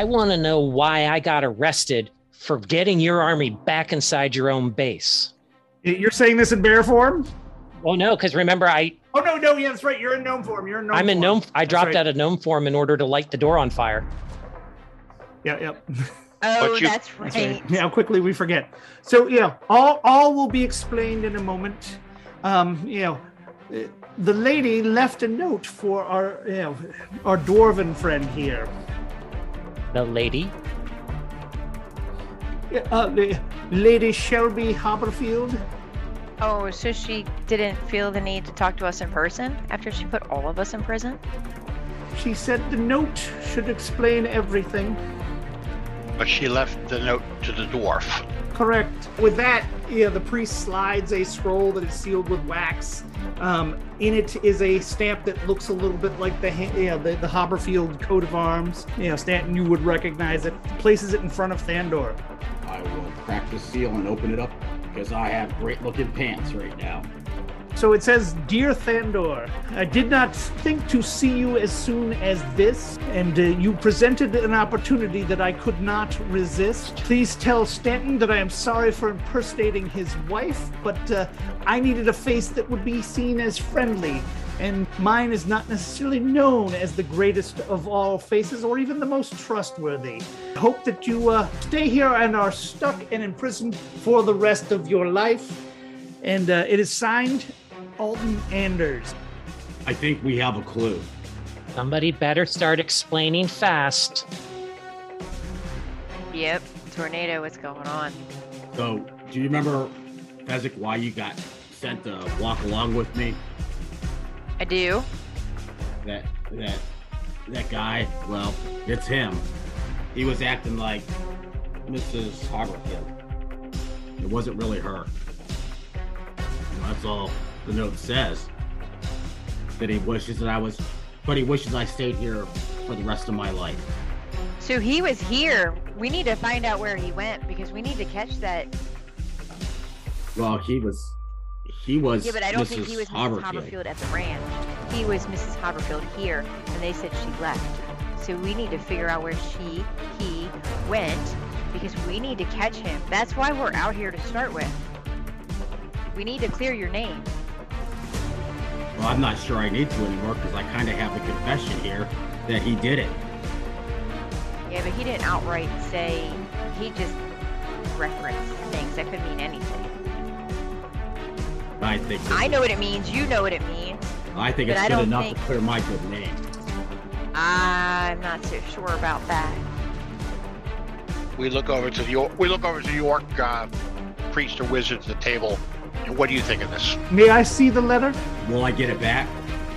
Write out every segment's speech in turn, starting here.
I want to know why I got arrested for getting your army back inside your own base. You're saying this in bear form? Oh no, because remember I Oh no, no, yeah, that's right. You're in gnome form. You're in gnome. I'm in form. gnome. I dropped right. out of gnome form in order to light the door on fire. Yeah, yep. Oh, you- that's That's right. right. How quickly we forget. So yeah, all all will be explained in a moment. Um, you know, uh, the lady left a note for our you know our dwarven friend here. The lady. Yeah, Uh, the Lady Shelby Hopperfield. Oh, so she didn't feel the need to talk to us in person after she put all of us in prison? She said the note should explain everything. But she left the note to the dwarf. Correct. With that, yeah, the priest slides a scroll that is sealed with wax. Um, in it is a stamp that looks a little bit like the yeah, the, the Hopperfield coat of arms. You know, Stanton, you would recognize it. Places it in front of Thandor. I will crack the seal and open it up because I have great looking pants right now. So it says, Dear Thandor, I did not think to see you as soon as this, and uh, you presented an opportunity that I could not resist. Please tell Stanton that I am sorry for impersonating his wife, but uh, I needed a face that would be seen as friendly. And mine is not necessarily known as the greatest of all faces or even the most trustworthy. I hope that you uh, stay here and are stuck and imprisoned for the rest of your life. And uh, it is signed Alton Anders. I think we have a clue. Somebody better start explaining fast. Yep. Tornado, what's going on? So, do you remember, Fezzik, why you got sent to walk along with me? I do. That that that guy. Well, it's him. He was acting like Mrs. Haberfield. It wasn't really her. And that's all the note says. That he wishes that I was, but he wishes I stayed here for the rest of my life. So he was here. We need to find out where he went because we need to catch that. Well, he was, he was. Yeah, but I don't Mrs. think he was Mrs. Haberfield. Haberfield at the ranch. He was Mrs. Haberfield here, and they said she left. So we need to figure out where she, he went because we need to catch him. That's why we're out here to start with. We need to clear your name. Well, I'm not sure I need to anymore because I kind of have the confession here that he did it. Yeah, but he didn't outright say. He just referenced things that could mean anything. I think. I know what it means. You know what it means. I think it's I good enough think- to clear my good name. I'm not so sure about that. We look over to the York, we look over to the York uh, priest or wizard at the table. And what do you think of this? May I see the letter? Will I get it back?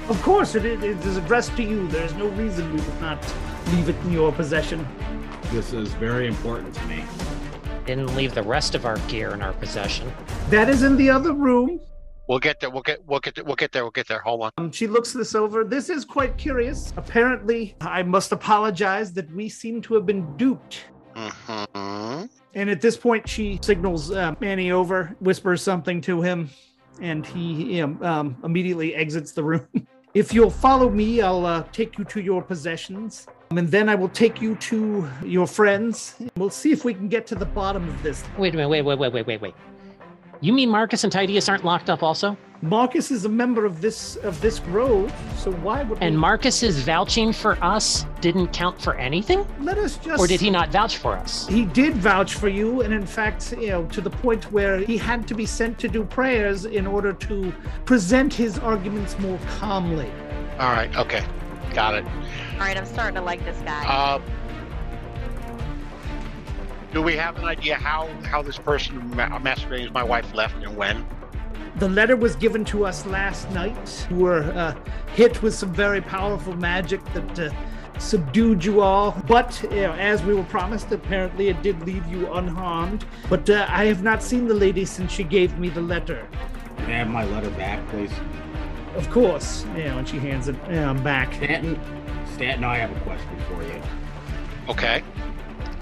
Of course, it, it is addressed to you. There is no reason we would not leave it in your possession. This is very important to me. Didn't leave the rest of our gear in our possession. That is in the other room. We'll get there. We'll get. We'll get. There, we'll get there. We'll get there. Hold on. Um, she looks this over. This is quite curious. Apparently, I must apologize that we seem to have been duped. Hmm And at this point, she signals uh, Manny over, whispers something to him, and he um, immediately exits the room. if you'll follow me, I'll uh, take you to your possessions, um, and then I will take you to your friends. We'll see if we can get to the bottom of this. Wait a minute. Wait, wait, wait, wait, wait, wait. You mean Marcus and Titius aren't locked up also? Marcus is a member of this of this grove, so why would And we... Marcus's vouching for us didn't count for anything? let us just Or did he not vouch for us? He did vouch for you, and in fact, you know, to the point where he had to be sent to do prayers in order to present his arguments more calmly. All right. Okay. Got it. All right, I'm starting to like this guy. Uh, do we have an idea how how this person ma- masquerading as my wife left and when? The letter was given to us last night. We were uh, hit with some very powerful magic that uh, subdued you all. But you know, as we were promised, apparently it did leave you unharmed. But uh, I have not seen the lady since she gave me the letter. Can I have my letter back, please? Of course, you know, and she hands it um, back. Stanton, Stanton, I have a question for you. Okay,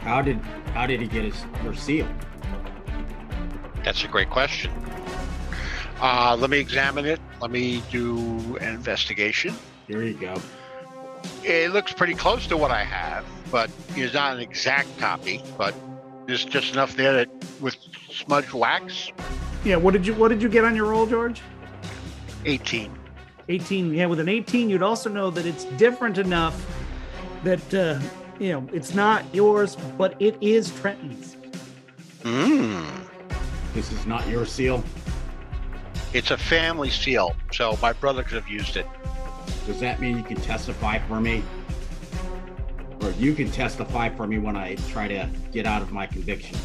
How did how did he get his your seal? that's a great question. Uh, let me examine it. Let me do an investigation. Here you go. It looks pretty close to what I have. but it's not an exact copy. But there's just enough there that with smudged wax, Yeah. What did you What did you get on your roll, George? 18. 18 yeah with an 18 you'd also know that it's different enough that uh you know it's not yours but it is trenton's Mm. This is not your seal. It's a family seal, so my brother could have used it. Does that mean you can testify for me? Or you can testify for me when I try to get out of my conviction?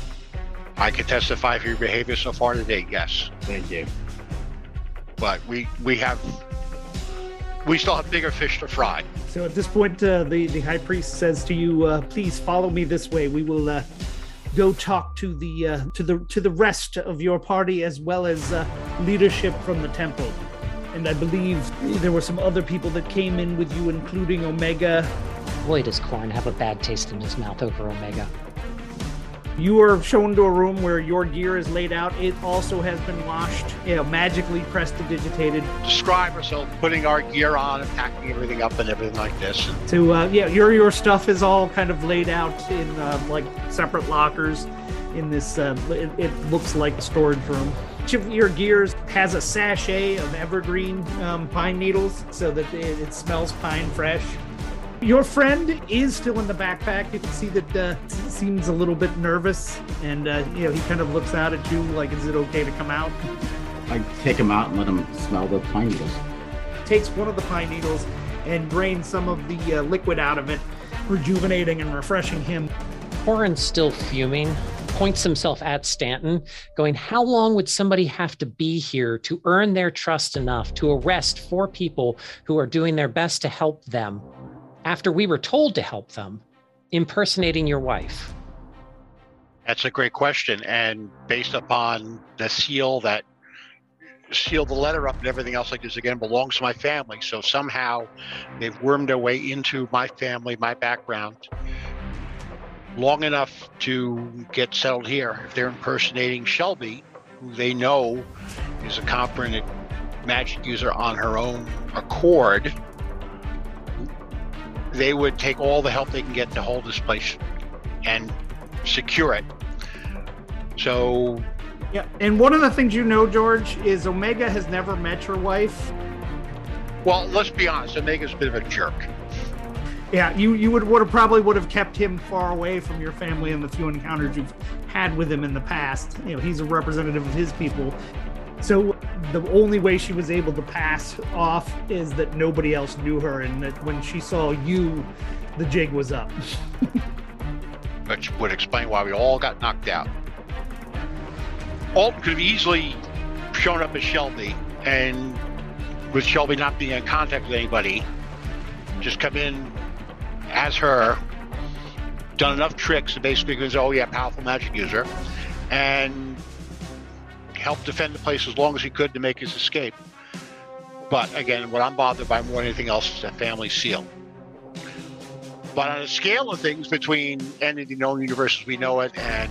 I can testify for your behavior so far today, yes. Thank you. But we we have we still have bigger fish to fry. so at this point uh, the the high priest says to you uh, please follow me this way we will uh go talk to the uh to the to the rest of your party as well as uh leadership from the temple and i believe there were some other people that came in with you including omega Boy, does Corin have a bad taste in his mouth over Omega. You are shown to a room where your gear is laid out. It also has been washed, you know, magically prestidigitated. Describe ourselves putting our gear on and packing everything up and everything like this. So uh, yeah, your your stuff is all kind of laid out in uh, like separate lockers. In this, uh, it, it looks like a storage room. Each of your gears has a sachet of evergreen um, pine needles, so that it, it smells pine fresh. Your friend is still in the backpack. You can see that uh, he seems a little bit nervous, and uh, you know he kind of looks out at you like, "Is it okay to come out?" I take him out and let him smell the pine needles. takes one of the pine needles and drains some of the uh, liquid out of it, rejuvenating and refreshing him. Corin's still fuming, points himself at Stanton, going, How long would somebody have to be here to earn their trust enough to arrest four people who are doing their best to help them after we were told to help them, impersonating your wife? that's a great question. And based upon the seal that sealed the letter up and everything else like this again belongs to my family. So somehow they've wormed their way into my family, my background, long enough to get settled here. If they're impersonating Shelby, who they know is a competent magic user on her own accord, they would take all the help they can get to hold this place and secure it. So Yeah, and one of the things you know, George, is Omega has never met your wife. Well, let's be honest. Omega's a bit of a jerk. Yeah, you you would would have probably would have kept him far away from your family and the few encounters you've had with him in the past. You know, he's a representative of his people. So the only way she was able to pass off is that nobody else knew her, and that when she saw you, the jig was up. which would explain why we all got knocked out. Alton could have easily shown up as Shelby, and with Shelby not being in contact with anybody, just come in as her, done enough tricks to basically goes, oh yeah, powerful magic user, and help defend the place as long as he could to make his escape. But again, what I'm bothered by more than anything else is a family seal. But on a scale of things between ending the known universe as we know it and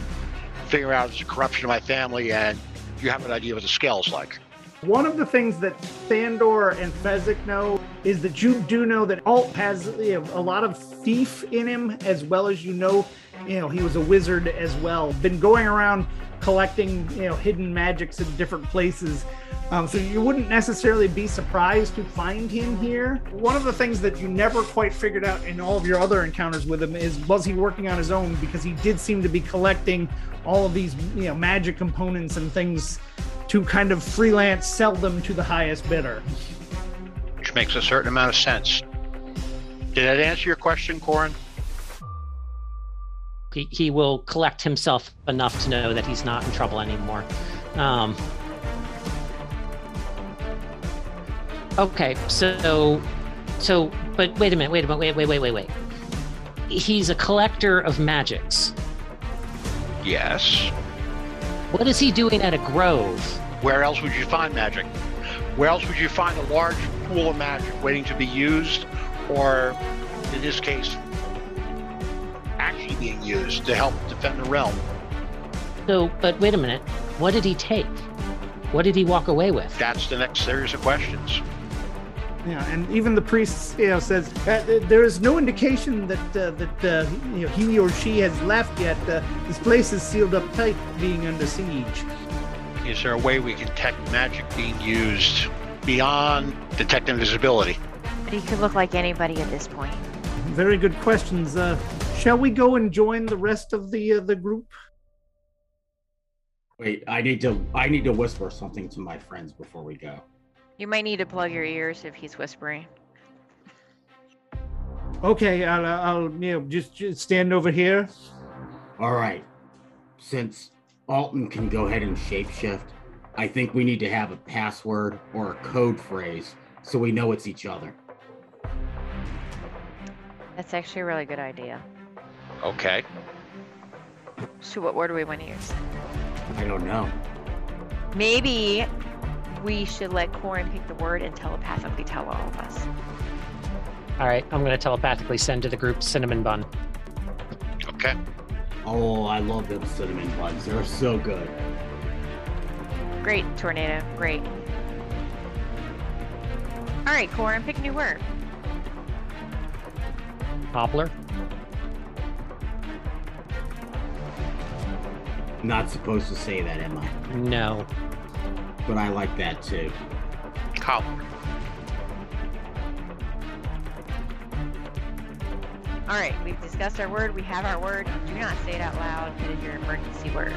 figuring out it's a corruption of my family, and you have an idea of what the scale's like. One of the things that Thandor and Fezzik know is that you do know that Alt has you know, a lot of thief in him, as well as you know, you know, he was a wizard as well. Been going around collecting, you know, hidden magics in different places. Um, so you wouldn't necessarily be surprised to find him here. One of the things that you never quite figured out in all of your other encounters with him is was he working on his own because he did seem to be collecting all of these, you know, magic components and things to kind of freelance sell them to the highest bidder. which makes a certain amount of sense. Did that answer your question, Corin? He, he will collect himself enough to know that he's not in trouble anymore. Um, okay, so, so, but wait a minute, wait a minute, wait, wait, wait, wait, wait. He's a collector of magics. Yes. What is he doing at a grove? Where else would you find magic? Where else would you find a large pool of magic waiting to be used, or in this case, actually being used to help defend the realm? So, but wait a minute. What did he take? What did he walk away with? That's the next series of questions. Yeah, and even the priest, you know, says uh, there is no indication that uh, that uh, you know, he or she has left yet. Uh, this place is sealed up tight, being under siege. Is there a way we can detect magic being used beyond detect invisibility? He could look like anybody at this point. Very good questions. Uh, shall we go and join the rest of the uh, the group? Wait, I need to I need to whisper something to my friends before we go. You might need to plug your ears if he's whispering. Okay, I'll, I'll you know just, just stand over here. All right. Since Alton can go ahead and shapeshift, I think we need to have a password or a code phrase so we know it's each other. That's actually a really good idea. Okay. So what word do we want to use? I don't know. Maybe we should let Corin pick the word and telepathically tell all of us. All right, I'm going to telepathically send to the group cinnamon bun. Okay. Oh, I love them cinnamon buns. They're so good. Great, Tornado. Great. All right, Corin, pick a new word. Poplar. Not supposed to say that, am I? No. But I like that too. Collar. All right, we've discussed our word. We have our word. Do not say it out loud. It is your emergency word.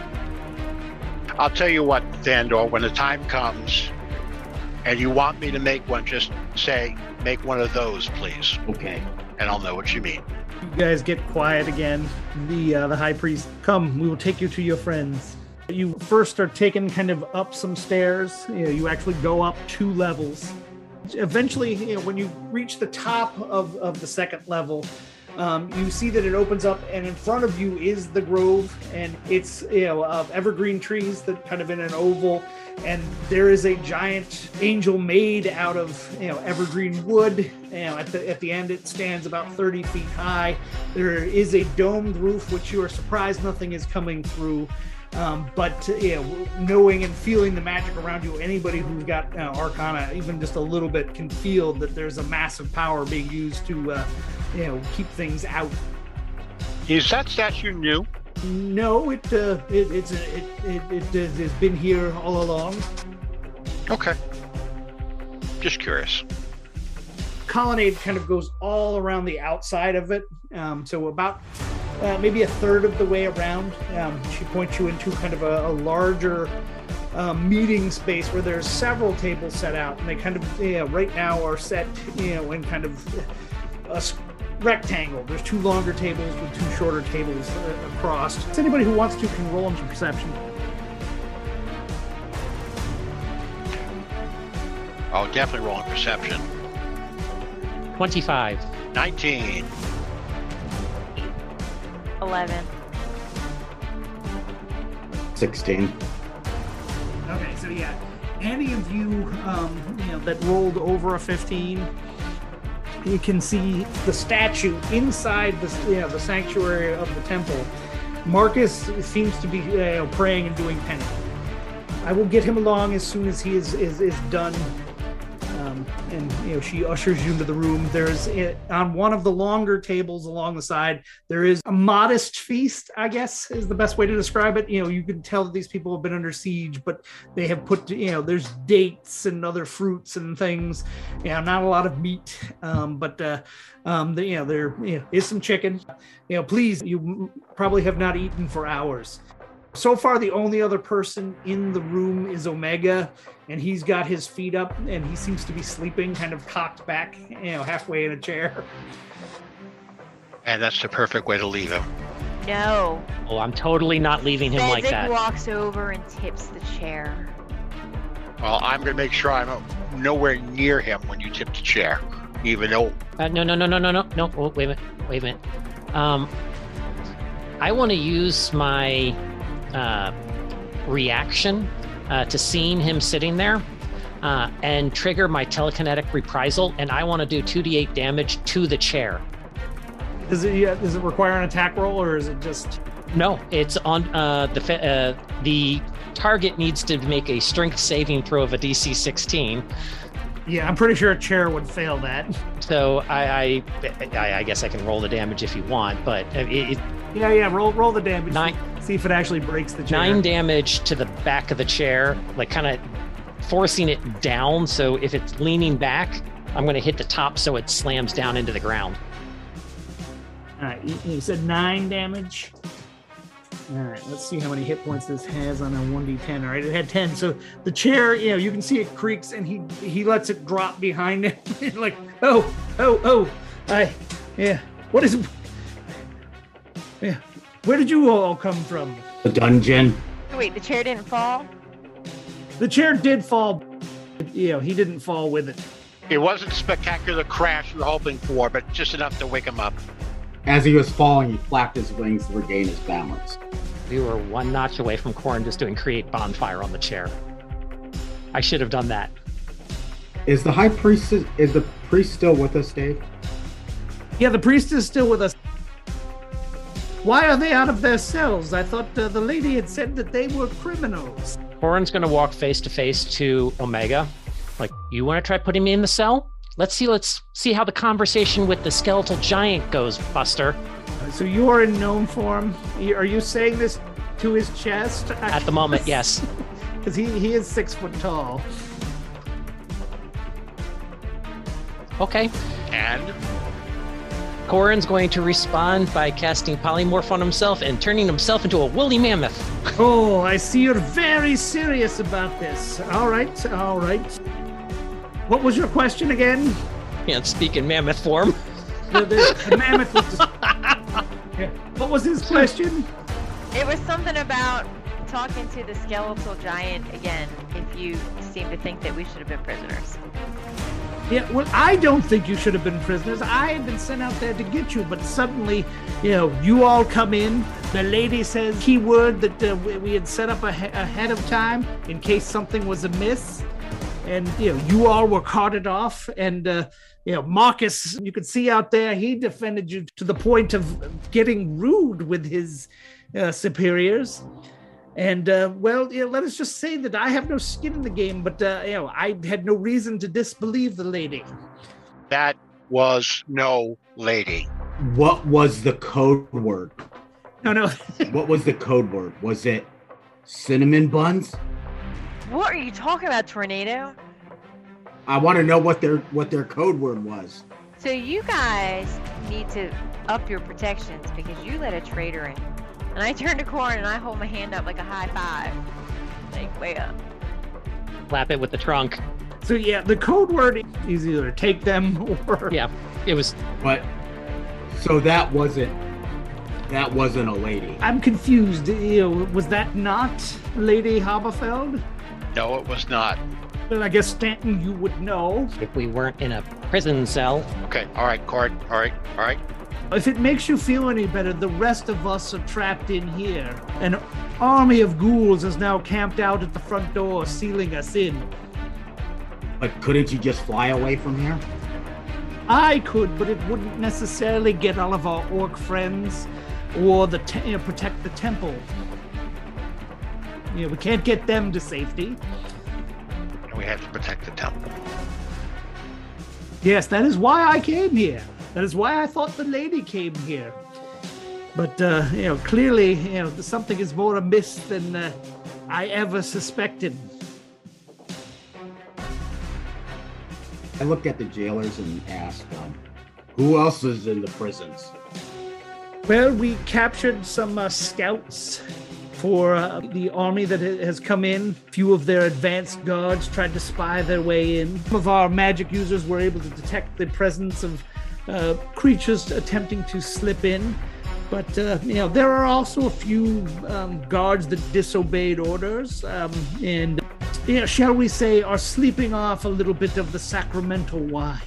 I'll tell you what, Thandor, when the time comes and you want me to make one, just say, make one of those, please. Okay. And I'll know what you mean. Guys get quiet again. The uh, the high priest, come, we will take you to your friends. You first are taken kind of up some stairs. You, know, you actually go up two levels. Eventually, you know, when you reach the top of, of the second level, um, you see that it opens up, and in front of you is the grove, and it's you know of evergreen trees that kind of in an oval, and there is a giant angel made out of you know evergreen wood. You know, at the at the end, it stands about 30 feet high. There is a domed roof, which you are surprised nothing is coming through. Um, but knowing and feeling the magic around you, anybody who's got uh, Arcana even just a little bit can feel that there's a massive power being used to, uh, you know, keep things out. Is that statue new? No, it uh, it it's it it, it, it has been here all along. Okay. Just curious. Colonnade kind of goes all around the outside of it, um, so about uh, maybe a third of the way around. Um, she points you into kind of a, a larger um, meeting space where there's several tables set out, and they kind of you know, right now are set you know in kind of a rectangle. There's two longer tables with two shorter tables uh, across. So anybody who wants to can roll into perception. I'll definitely roll in perception. 25. 19. 11. 16. Okay, so yeah, any of you, um, you know, that rolled over a 15, you can see the statue inside the, you know, the sanctuary of the temple. Marcus seems to be you know, praying and doing penance. I will get him along as soon as he is is, is done. Um, and you know, she ushers you into the room. There's eh, on one of the longer tables along the side. There is a modest feast, I guess, is the best way to describe it. You know, you can tell that these people have been under siege, but they have put, you know, there's dates and other fruits and things. You know, not a lot of meat, um, but uh, um, the, you know, there you know, is some chicken. You know, please, you probably have not eaten for hours. So far, the only other person in the room is Omega, and he's got his feet up, and he seems to be sleeping, kind of cocked back, you know, halfway in a chair. And that's the perfect way to leave him. No. Oh, I'm totally not leaving him like Fezzik that. walks over and tips the chair. Well, I'm going to make sure I'm nowhere near him when you tip the chair, even though Uh, no, no, no, no, no, no, no. Oh, wait a minute. Wait a minute. Um, I want to use my uh, reaction uh, to seeing him sitting there uh, and trigger my telekinetic reprisal, and I want to do 2d8 damage to the chair. Does it yeah, does it require an attack roll, or is it just? No, it's on uh, the uh, the target needs to make a strength saving throw of a DC 16. Yeah, I'm pretty sure a chair would fail that. So I, I, I, guess I can roll the damage if you want, but it, it, Yeah, yeah. Roll, roll the damage. Nine. See if it actually breaks the chair. nine damage to the back of the chair, like kind of forcing it down. So if it's leaning back, I'm going to hit the top so it slams down into the ground. All right, you, you said nine damage. All right, let's see how many hit points this has on a 1d10. All right, it had 10. So the chair, you know, you can see it creaks and he he lets it drop behind him. like, oh, oh, oh. I, yeah. What is Yeah. Where did you all come from? The dungeon. Wait, the chair didn't fall? The chair did fall. You know, he didn't fall with it. It wasn't spectacular crash you were hoping for, but just enough to wake him up. As he was falling, he flapped his wings to regain his balance. We were one notch away from Corin just doing create bonfire on the chair. I should have done that. Is the high priest is the priest still with us, Dave? Yeah, the priest is still with us. Why are they out of their cells? I thought uh, the lady had said that they were criminals. Corin's going to walk face to face to Omega. Like, you want to try putting me in the cell? Let's see. Let's see how the conversation with the skeletal giant goes, Buster. So you are in gnome form. Are you saying this to his chest? At the moment, yes. Because he, he is six foot tall. Okay. And Corin's going to respond by casting polymorph on himself and turning himself into a woolly mammoth. Oh, I see you're very serious about this. All right, all right. What was your question again? Can't speak in mammoth form. The, the, the mammoth was. Just... Yeah. What was his question? It was something about talking to the skeletal giant again, if you seem to think that we should have been prisoners. Yeah, well, I don't think you should have been prisoners. I had been sent out there to get you, but suddenly, you know, you all come in. The lady says key word that uh, we, we had set up ahe- ahead of time in case something was amiss, and you know, you all were carted off. And uh, you know, Marcus, you could see out there, he defended you to the point of getting rude with his uh, superiors. And uh, well, you know, let us just say that I have no skin in the game, but uh, you know, I had no reason to disbelieve the lady. that was no lady. What was the code word? No, no. What was the code word? Was it cinnamon buns? What are you talking about, Tornado? I want to know what their what their code word was. So you guys need to up your protections because you let a traitor in. And I turn to Corin and I hold my hand up like a high five. Like, way up. Slap it with the trunk. So yeah, the code word is either take them or Yeah, it was. But so that wasn't that wasn't a lady. I'm confused. You know, was that not Lady Haberfeld? No, it was not. Well, I guess Stanton, you would know. If we weren't in a prison cell, Okay, all right, Cord. All right, all right. If it makes you feel any better, the rest of us are trapped in here. An army of ghouls is now camped out at the front door, sealing us in. But couldn't you just fly away from here? I could, but it wouldn't necessarily get all of our orc friends or the te- uh, protect the temple. You know, we can't get them to safety. And we have to protect the temple. Yes, that is why I came here. That is why I thought the lady came here. But uh, you know, clearly, you know, something is more amiss than uh, I ever suspected. I looked at the jailers and asked um, who else is in the prisons? Well, we captured some uh, scouts for uh, the army that has come in. Few of their advanced guards tried to spy their way in. Some of our magic users were able to detect the presence of uh, creatures attempting to slip in. But uh, you know, there are also a few um, guards that disobeyed orders, um, and you know, shall we say, are sleeping off a little bit of the sacramental wine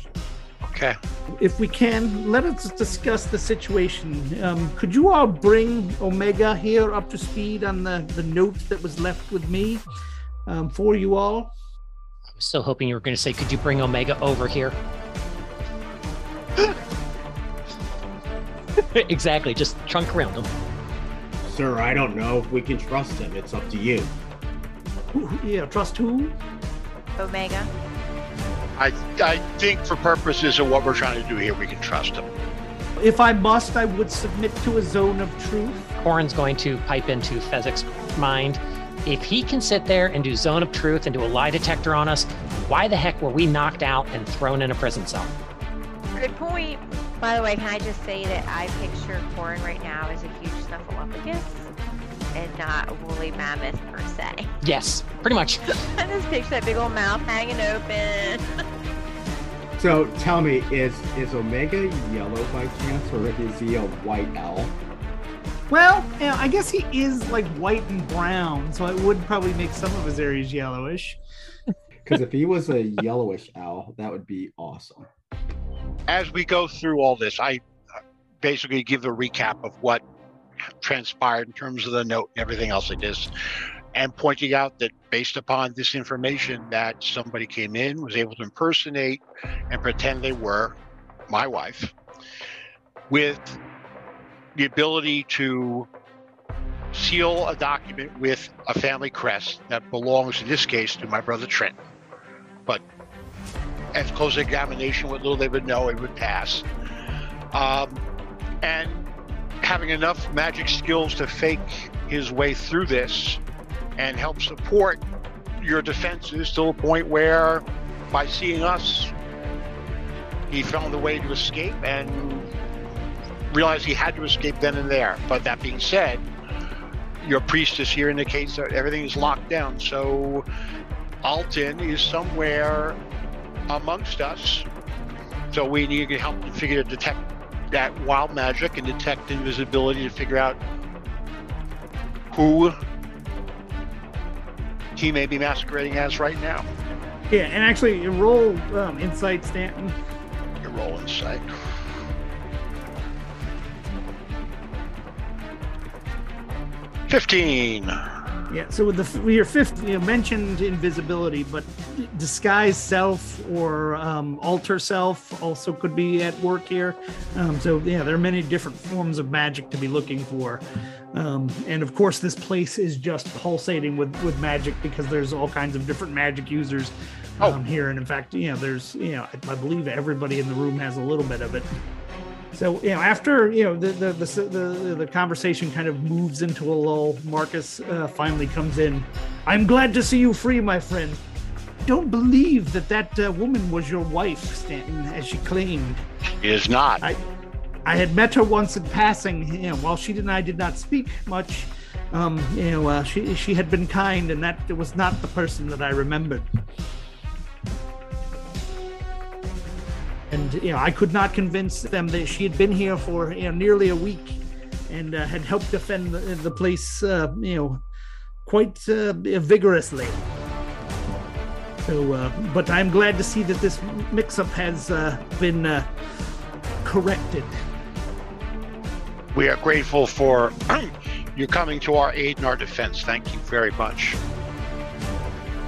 Okay. if we can, let us discuss the situation. Um, could you all bring Omega here up to speed on the, the note that was left with me um, for you all? I was still hoping you were going to say, "Could you bring Omega over here?" exactly. Just trunk around him. Sir, I don't know if we can trust him. It's up to you. Who, who- yeah, trust who? Omega. I, I think for purposes of what we're trying to do here, we can trust him. If I must, I would submit to a zone of truth. Corin's going to pipe into Fezzik's mind. If he can sit there and do zone of truth and do a lie detector on us, why the heck were we knocked out and thrown in a prison cell? Good point. By the way, can I just say that I picture Corin right now as a huge snuffleupagus and not a woolly mammoth per se. Yes, pretty much. I just picture that big old mouth hanging open. So tell me, is is Omega yellow by chance, or is he a white owl? Well, yeah, I guess he is like white and brown, so it would probably make some of his areas yellowish. Because if he was a yellowish owl, that would be awesome. As we go through all this, I uh, basically give the recap of what transpired in terms of the note and everything else like this, and pointing out that based upon this information that somebody came in, was able to impersonate and pretend they were my wife, with the ability to seal a document with a family crest that belongs in this case to my brother Trent. But at close examination, what little they would know, it would pass. Um, and having enough magic skills to fake his way through this and help support your defenses to a point where, by seeing us, he found a way to escape and realized he had to escape then and there. But that being said, your priestess here indicates that everything is locked down. So Alton is somewhere amongst us. So we need to help to figure to detect that wild magic and detect invisibility to figure out who he may be masquerading as right now. Yeah, and actually, roll um, insight, Stanton. Your roll insight. Fifteen. Yeah, so with the your fifth, you mentioned invisibility, but disguise self or um, alter self also could be at work here. Um, so yeah, there are many different forms of magic to be looking for, um, and of course, this place is just pulsating with with magic because there's all kinds of different magic users Oh. um, here, and in fact, you know, there's you know, I, I believe everybody in the room has a little bit of it. So you know, after you know the the the the, the conversation kind of moves into a lull, Marcus uh, finally comes in. I'm glad to see you free, my friend. Don't believe that that uh, woman was your wife, Stanton, as she claimed. He is not. I I had met her once in passing. You know, while she and I did not speak much, um, you know, uh, she she had been kind, and that was not the person that I remembered. And you know, I could not convince them that she had been here for you know, nearly a week, and uh, had helped defend the, the place, uh, you know, quite uh, vigorously. So, uh, but I'm glad to see that this mix-up has uh, been uh, corrected. We are grateful for you coming to our aid and our defense. Thank you very much.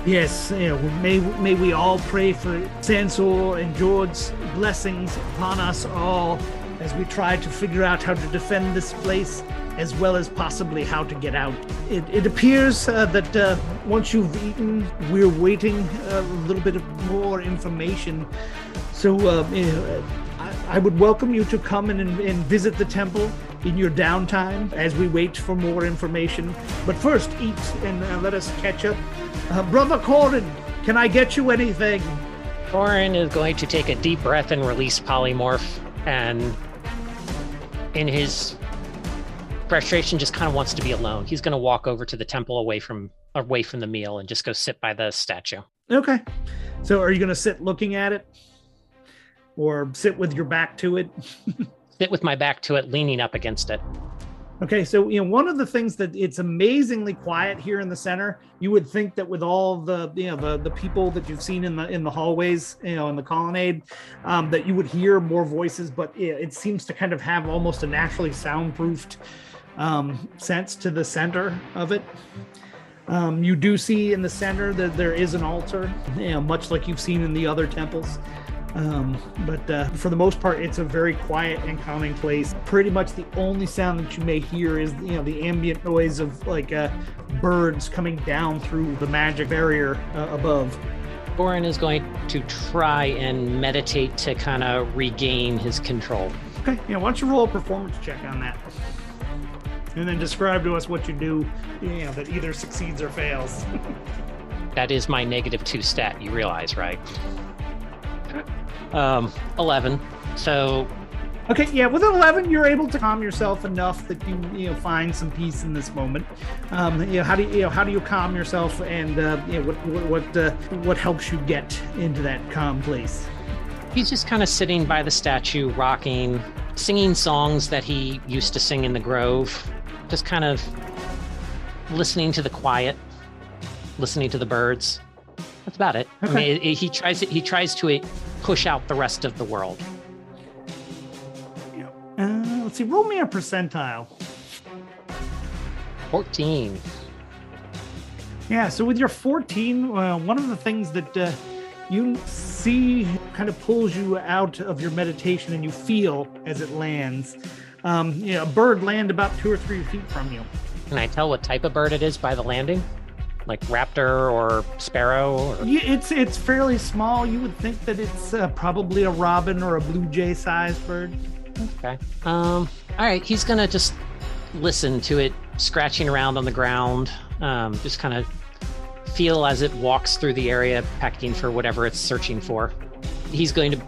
Yes, you know, may may we all pray for Sansor and George's blessings upon us all as we try to figure out how to defend this place as well as possibly how to get out. It, it appears uh, that uh, once you've eaten, we're waiting a little bit of more information. So uh, you know, I, I would welcome you to come and, and visit the temple in your downtime as we wait for more information. But first, eat and uh, let us catch up. Uh, Brother Corin, can I get you anything? Corin is going to take a deep breath and release polymorph, and in his frustration, just kind of wants to be alone. He's going to walk over to the temple away from away from the meal and just go sit by the statue. Okay. So are you going to sit looking at it? Or sit with your back to it? Sit with my back to it, leaning up against it. Okay, so you know one of the things that it's amazingly quiet here in the center. You would think that with all the you know the the people that you've seen in the in the hallways, you know, in the colonnade, um, that you would hear more voices, but it, it seems to kind of have almost a naturally soundproofed um, sense to the center of it. Um, you do see in the center that there is an altar, you know, much like you've seen in the other temples. Um, but uh, for the most part, it's a very quiet and calming place. Pretty much the only sound that you may hear is you know the ambient noise of like uh, birds coming down through the magic barrier uh, above. Corin is going to try and meditate to kind of regain his control. Okay, yeah, why don't you roll a performance check on that? And then describe to us what you do, you know, that either succeeds or fails. That is my negative two stat, you realize, right? Um, 11. So Okay, yeah, with 11, you're able to calm yourself enough that you you know find some peace in this moment. Um, you know, how do you, you know how do you calm yourself, and uh, you know what what what, uh, what helps you get into that calm place? he's just kind of sitting by the statue, rocking, singing songs that he used to sing in the grove, just kind of listening to the quiet, listening to the birds. That's about it. I mean, it- it- he tries he tries to push out the rest of the world. Uh, let's see, roll me a percentile. 14. Yeah, so with your 14, uh, one of the things that uh, you see kind of pulls you out of your meditation and you feel as it lands. Um, you know, a bird land about two or three feet from you. Can I tell what type of bird it is by the landing? Like raptor or sparrow? Or... It's it's fairly small. You would think that it's uh, probably a robin or a blue jay sized bird. Okay. Um. All right. He's gonna just listen to it scratching around on the ground. Um. Just kind of feel as it walks through the area, pecking for whatever it's searching for. He's going to.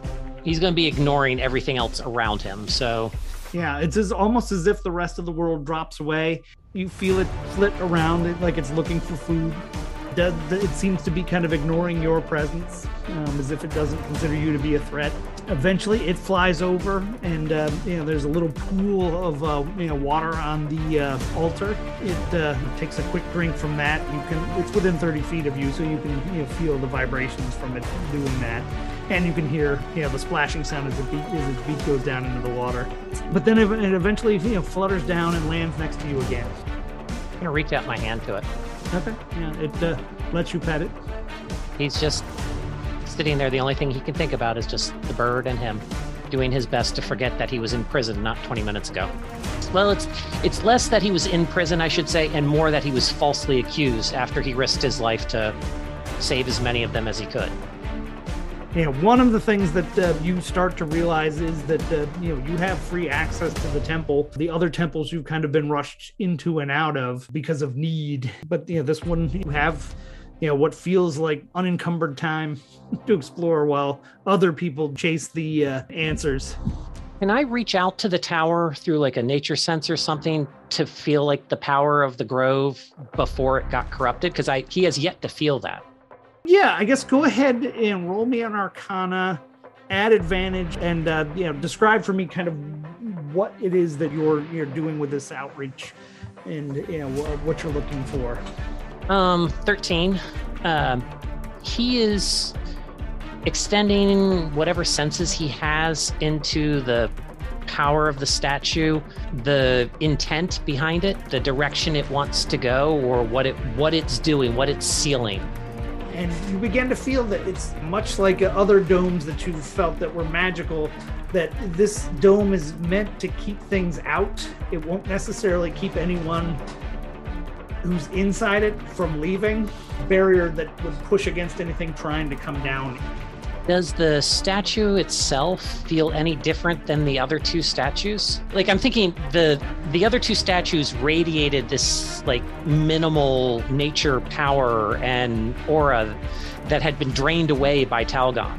He's going to be ignoring everything else around him. So Yeah, it's as almost as if the rest of the world drops away. You feel it flit around it like it's looking for food. It seems to be kind of ignoring your presence, um, as if it doesn't consider you to be a threat. Eventually, it flies over, and uh, you know there's a little pool of uh, you know water on the uh, altar. It uh, takes a quick drink from that. You can it's within 30 feet of you, so you can you know feel the vibrations from it doing that and you can hear you know the splashing sound as the beat as its beat goes down into the water. But then it it eventually you know flutters down and lands next to you again. I'm gonna reach out my hand to it. Okay. Yeah, it uh, lets you pet it. He's just sitting there. The only thing he can think about is just the bird and him, doing his best to forget that he was in prison not 20 minutes ago. Well, it's it's less that he was in prison, I should say, and more that he was falsely accused after he risked his life to save as many of them as he could. You one of the things that uh, you start to realize is that uh, you know you have free access to the temple. The other temples you've kind of been rushed into and out of because of need, but you know this one you have you know what feels like unencumbered time to explore while other people chase the uh, answers. Can I reach out to the tower through like a nature sense or something to feel like the power of the grove before it got corrupted? Because I he has yet to feel that. Yeah, I guess go ahead and roll me an Arcana, at advantage, and uh, you know describe for me kind of what it is that you're you're doing with this outreach, and you know wh- what you're looking for. Um, 13. Um, he is extending whatever senses he has into the power of the statue, the intent behind it, the direction it wants to go, or what it what it's doing, what it's sealing. And you begin to feel that it's much like other domes that you've felt that were magical that this dome is meant to keep things out. It won't necessarily keep anyone who's inside it from leaving. Barrier that would push against anything trying to come down Does the statue itself feel any different than the other two statues? Like I'm thinking the the other two statues radiated this like minimal nature power and aura that had been drained away by Talgon.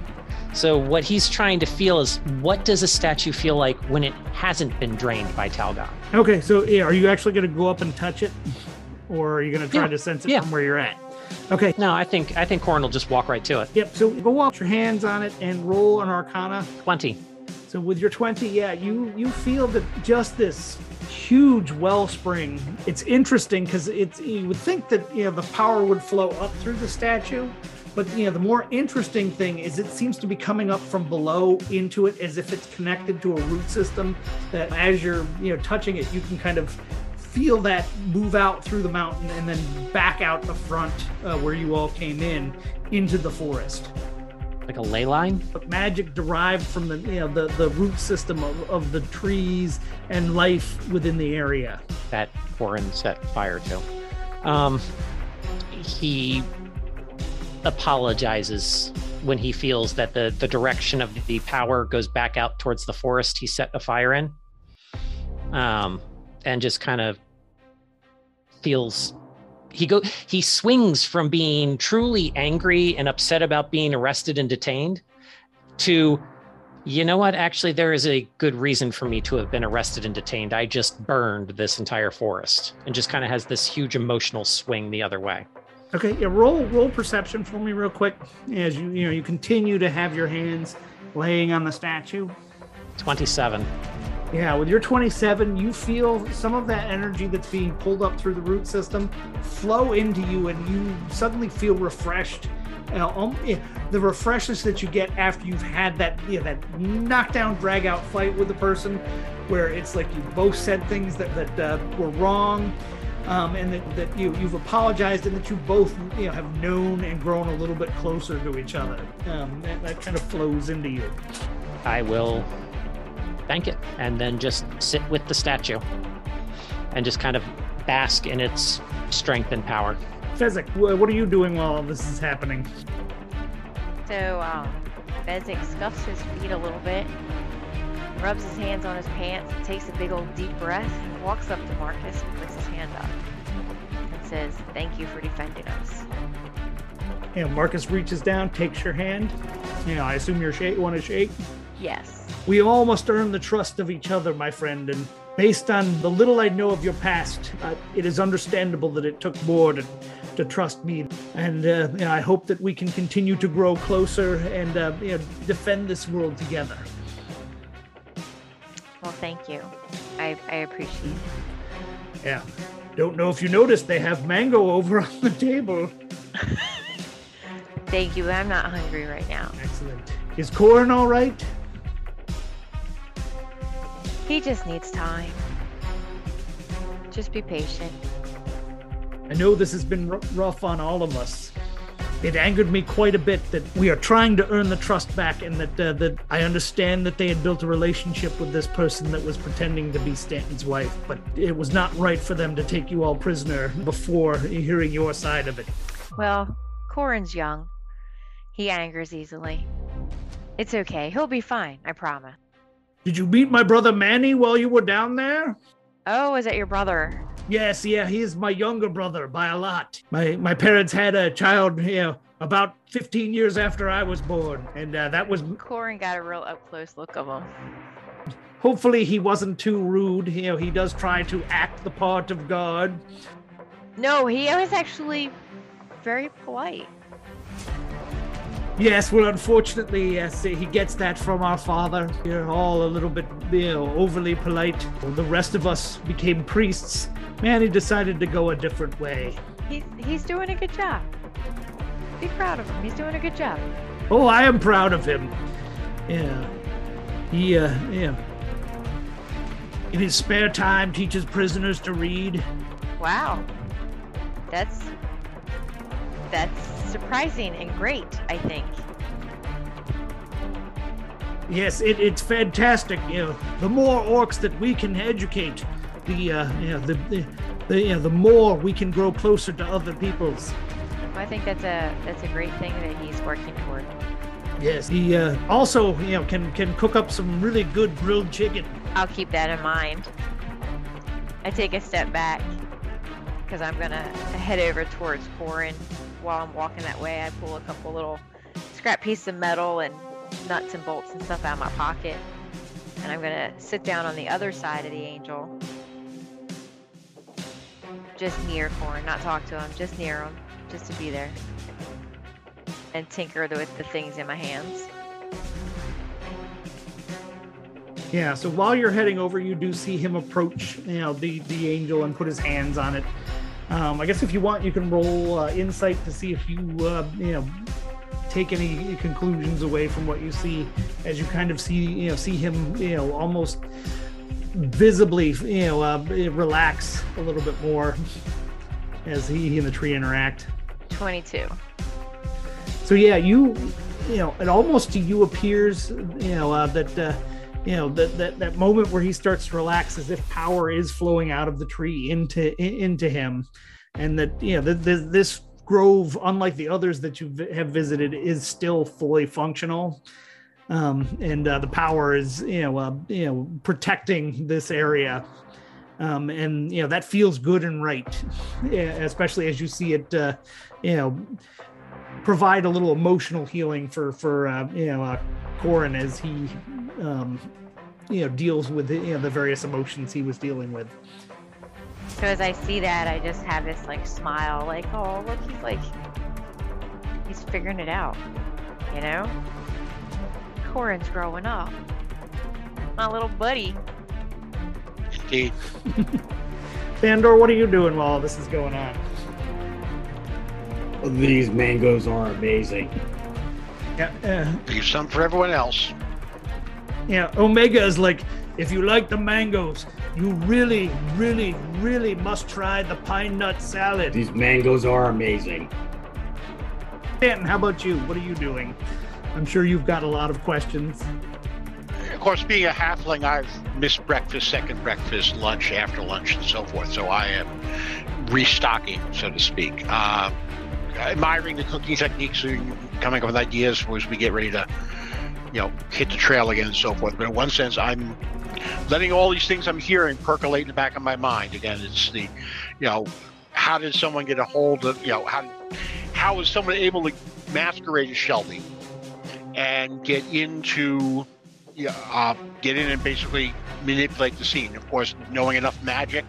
So what he's trying to feel is what does a statue feel like when it hasn't been drained by Talgon? okay so yeah, are you actually going to go up and touch it or are you going to try Yeah, to sense it yeah. from where you're at okay No, I think I think Corin will just walk right to it. yep so go up your hands on it and roll an arcana 20. So with your 20, yeah, you you feel that just this huge wellspring. It's interesting because it's you would think that you know the power would flow up through the statue, but you know the more interesting thing is it seems to be coming up from below into it as if it's connected to a root system that as you're you know touching it, you can kind of feel that move out through the mountain and then back out the front uh, where you all came in into the forest Like a ley line? but magic derived from the you know the, the root system of, of the trees and life within the area. that Corin set fire to. Um, he apologizes when he feels that the the direction of the power goes back out towards the forest he set a fire in um and just kind of feels he go he swings from being truly angry and upset about being arrested and detained to you know what? Actually there is a good reason for me to have been arrested and detained. I just burned this entire forest and just kind of has this huge emotional swing the other way. Okay, yeah, roll roll perception for me real quick as you you know you continue to have your hands laying on the statue. 27 Yeah, with your 27, you feel some of that energy that's being pulled up through the root system flow into you, and you suddenly feel refreshed. Um, eh, the refreshness that you get after you've had that you know, that knockdown, drag out fight with the person, where it's like you both said things that that uh, were wrong, um, and that, that you you've apologized, and that you both you know have known and grown a little bit closer to each other. Um, that, that kind of flows into you. I will thank it and then just sit with the statue and just kind of bask in its strength and power. Fezzik, what are you doing while this is happening? So, um, Fezzik scuffs his feet a little bit, rubs his hands on his pants, takes a big old deep breath, walks up to Marcus and puts his hand up and says, Thank you for defending us. You know, Marcus reaches down, takes your hand. You know, I assume you're shake, want to shake. Yes. We all must earn the trust of each other, my friend, and based on the little I know of your past, uh, it is understandable that it took more to, to trust me. And uh, you know, I hope that we can continue to grow closer and uh, you know, defend this world together. Well, thank you. I, I appreciate it. Yeah. Don't know if you noticed, they have mango over on the table. Thank you. I'm not hungry right now. Excellent. Is Corin all right? He just needs time. Just be patient. I know this has been r- rough on all of us. It angered me quite a bit that we are trying to earn the trust back, and that uh, that I understand that they had built a relationship with this person that was pretending to be Stanton's wife, but it was not right for them to take you all prisoner before hearing your side of it. Well, Corin's young. He angers easily. It's okay. He'll be fine. I promise. Did you meet my brother Manny while you were down there? Oh, is that your brother? Yes, yeah, he is my younger brother by a lot. My my parents had a child, you know, about 15 years after I was born, and uh, that was Corin got a real up close look of him. hopefully he wasn't too rude. You know, he does try to act the part of God. No, he was actually very polite. Yes, well, unfortunately, yes, he gets that from our father. We're all a little bit, you know, overly polite. The rest of us became priests. Manny decided to go a different way. He's he's doing a good job. Be proud of him. He's doing a good job. Oh, I am proud of him. Yeah. He, uh, yeah. In his spare time, teaches prisoners to read. Wow. That's that's surprising and great, I think. Yes, it, it's fantastic. You know, the more orcs that we can educate, the, uh, you know, the, the, the, you know, the more we can grow closer to other peoples. I think that's a that's a great thing that he's working toward. Yes, he uh, also, you know, can can cook up some really good grilled chicken. I'll keep that in mind. I take a step back because I'm gonna head over towards Corin. While I'm walking that way, I pull a couple little scrap pieces of metal and nuts and bolts and stuff out of my pocket, and I'm gonna sit down on the other side of the angel, just near Corin, not talk to him, just near him, just to be there, and tinker with the things in my hands. Yeah, so while you're heading over, you do see him approach, you know, the the angel and put his hands on it. Um, I guess if you want, you can roll uh, insight to see if you, uh, you know, take any conclusions away from what you see as you kind of see, you know, see him, you know, almost visibly, you know, uh, relax a little bit more as he and the tree interact. 22. So yeah, you, you know, it almost to you appears, you know, uh, that. Uh, you know that, that that moment where he starts to relax as if power is flowing out of the tree into into him and that you know th- th- this grove, unlike the others that you have visited, is still fully functional. Um, and uh, the power is, you know, uh, you know, protecting this area, um, and you know that feels good and right, especially as you see it, uh, you know, provide a little emotional healing for for uh, you know uh, Corin as he, um, you know, deals with you know the various emotions he was dealing with. So as I see that, I just have this like smile, like, oh, look, he's like, he's figuring it out, you know? Corin's growing up. My little buddy. Indeed. Thandor, what are you doing while all this is going on? These mangoes are amazing. Yeah, uh, Leave some for everyone else. yeah. Omega is like, if you like the mangoes, you really, really, really must try the pine nut salad. These mangoes are amazing. Stanton, how about you? What are you doing? I'm sure you've got a lot of questions. Of course, being a halfling, I've missed breakfast, second breakfast, lunch, after lunch, and so forth. So I am restocking, so to speak. Uh, admiring the cooking techniques, and coming up with ideas as we get ready to, you know, hit the trail again and so forth. But in one sense, I'm letting all these things I'm hearing percolate in the back of my mind. Again, it's the, you know, how did someone get a hold of, you know, how how was someone able to masquerade as Shelby and get into uh, get in and basically manipulate the scene. Of course, knowing enough magic,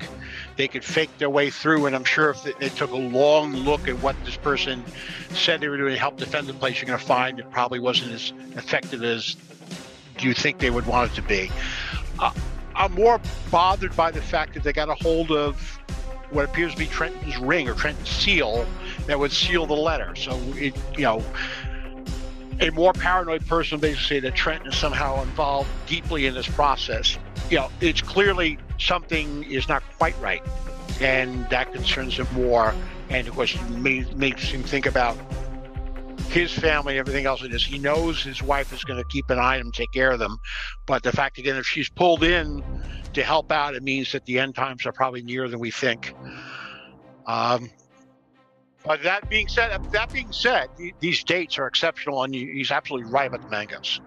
they could fake their way through. And I'm sure if they, took a long look at what this person said they were doing to help defend the place, you're going to find it probably wasn't as effective as you think they would want it to be. Uh, I'm more bothered by the fact that they got a hold of what appears to be Trenton's ring or Trenton's seal that would seal the letter. So it, you know, a more paranoid person basically say that Trenton is somehow involved deeply in this process. You know, it's clearly something is not quite right, and that concerns him more. And of course, makes him think about his family, everything else. It is he knows his wife is going to keep an eye on him, take care of them. But the fact again, if she's pulled in to help out, it means that the end times are probably nearer than we think. Um, but that being said, that being said, these dates are exceptional, and he's absolutely right about the mangoes.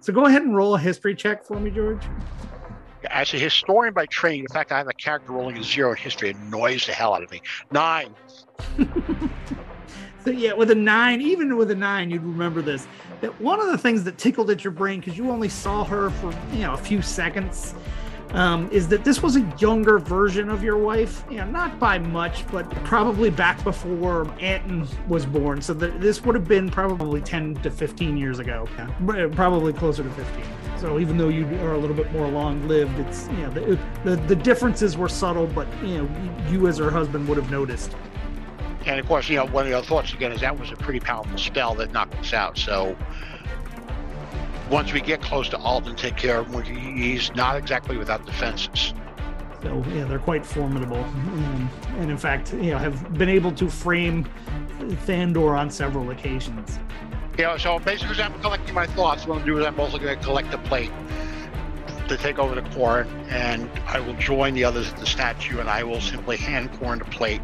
So go ahead and roll a history check for me, George. As a historian by training, in fact, I have a character rolling a zero in history. Annoys the hell out of me. Nine. So yeah, with a nine, even with a nine, you'd remember this. That one of the things that tickled at your brain because you only saw her for you know a few seconds, um, is that this was a younger version of your wife. You know, not by much, but probably back before Anton was born. So that this would have been probably ten to fifteen years ago. Yeah, probably closer to fifteen. So even though you are a little bit more long-lived, it's you know the the, the differences were subtle, but you know you as her husband would have noticed. And of course, you know, one of other thoughts again is that was a pretty powerful spell that knocked us out. So once we get close to Alden, take care of him. He's not exactly without defenses. So yeah, they're quite formidable, um, and in fact, you know, have been able to frame Thandor on several occasions. You know, so basically, as I'm collecting my thoughts, what I'm doing is I'm also going to collect a plate to take over the Corin, and I will join the others at the statue, and I will simply hand Corin the plate.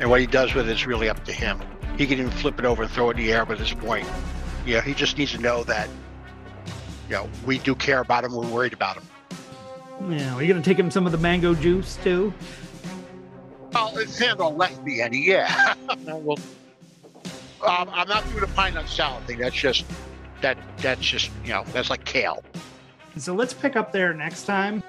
And what he does with it is really up to him. He can even flip it over and throw it in the air, but at this point, yeah, he just needs to know that, you know, we do care about him, we're worried about him. Yeah, are you gonna take him some of the mango juice too? Well, it's Thandor left me any, yeah. well, um, I'm not doing a pine nut salad thing. That's just that. That's just you know that's like kale. So let's pick up there next time.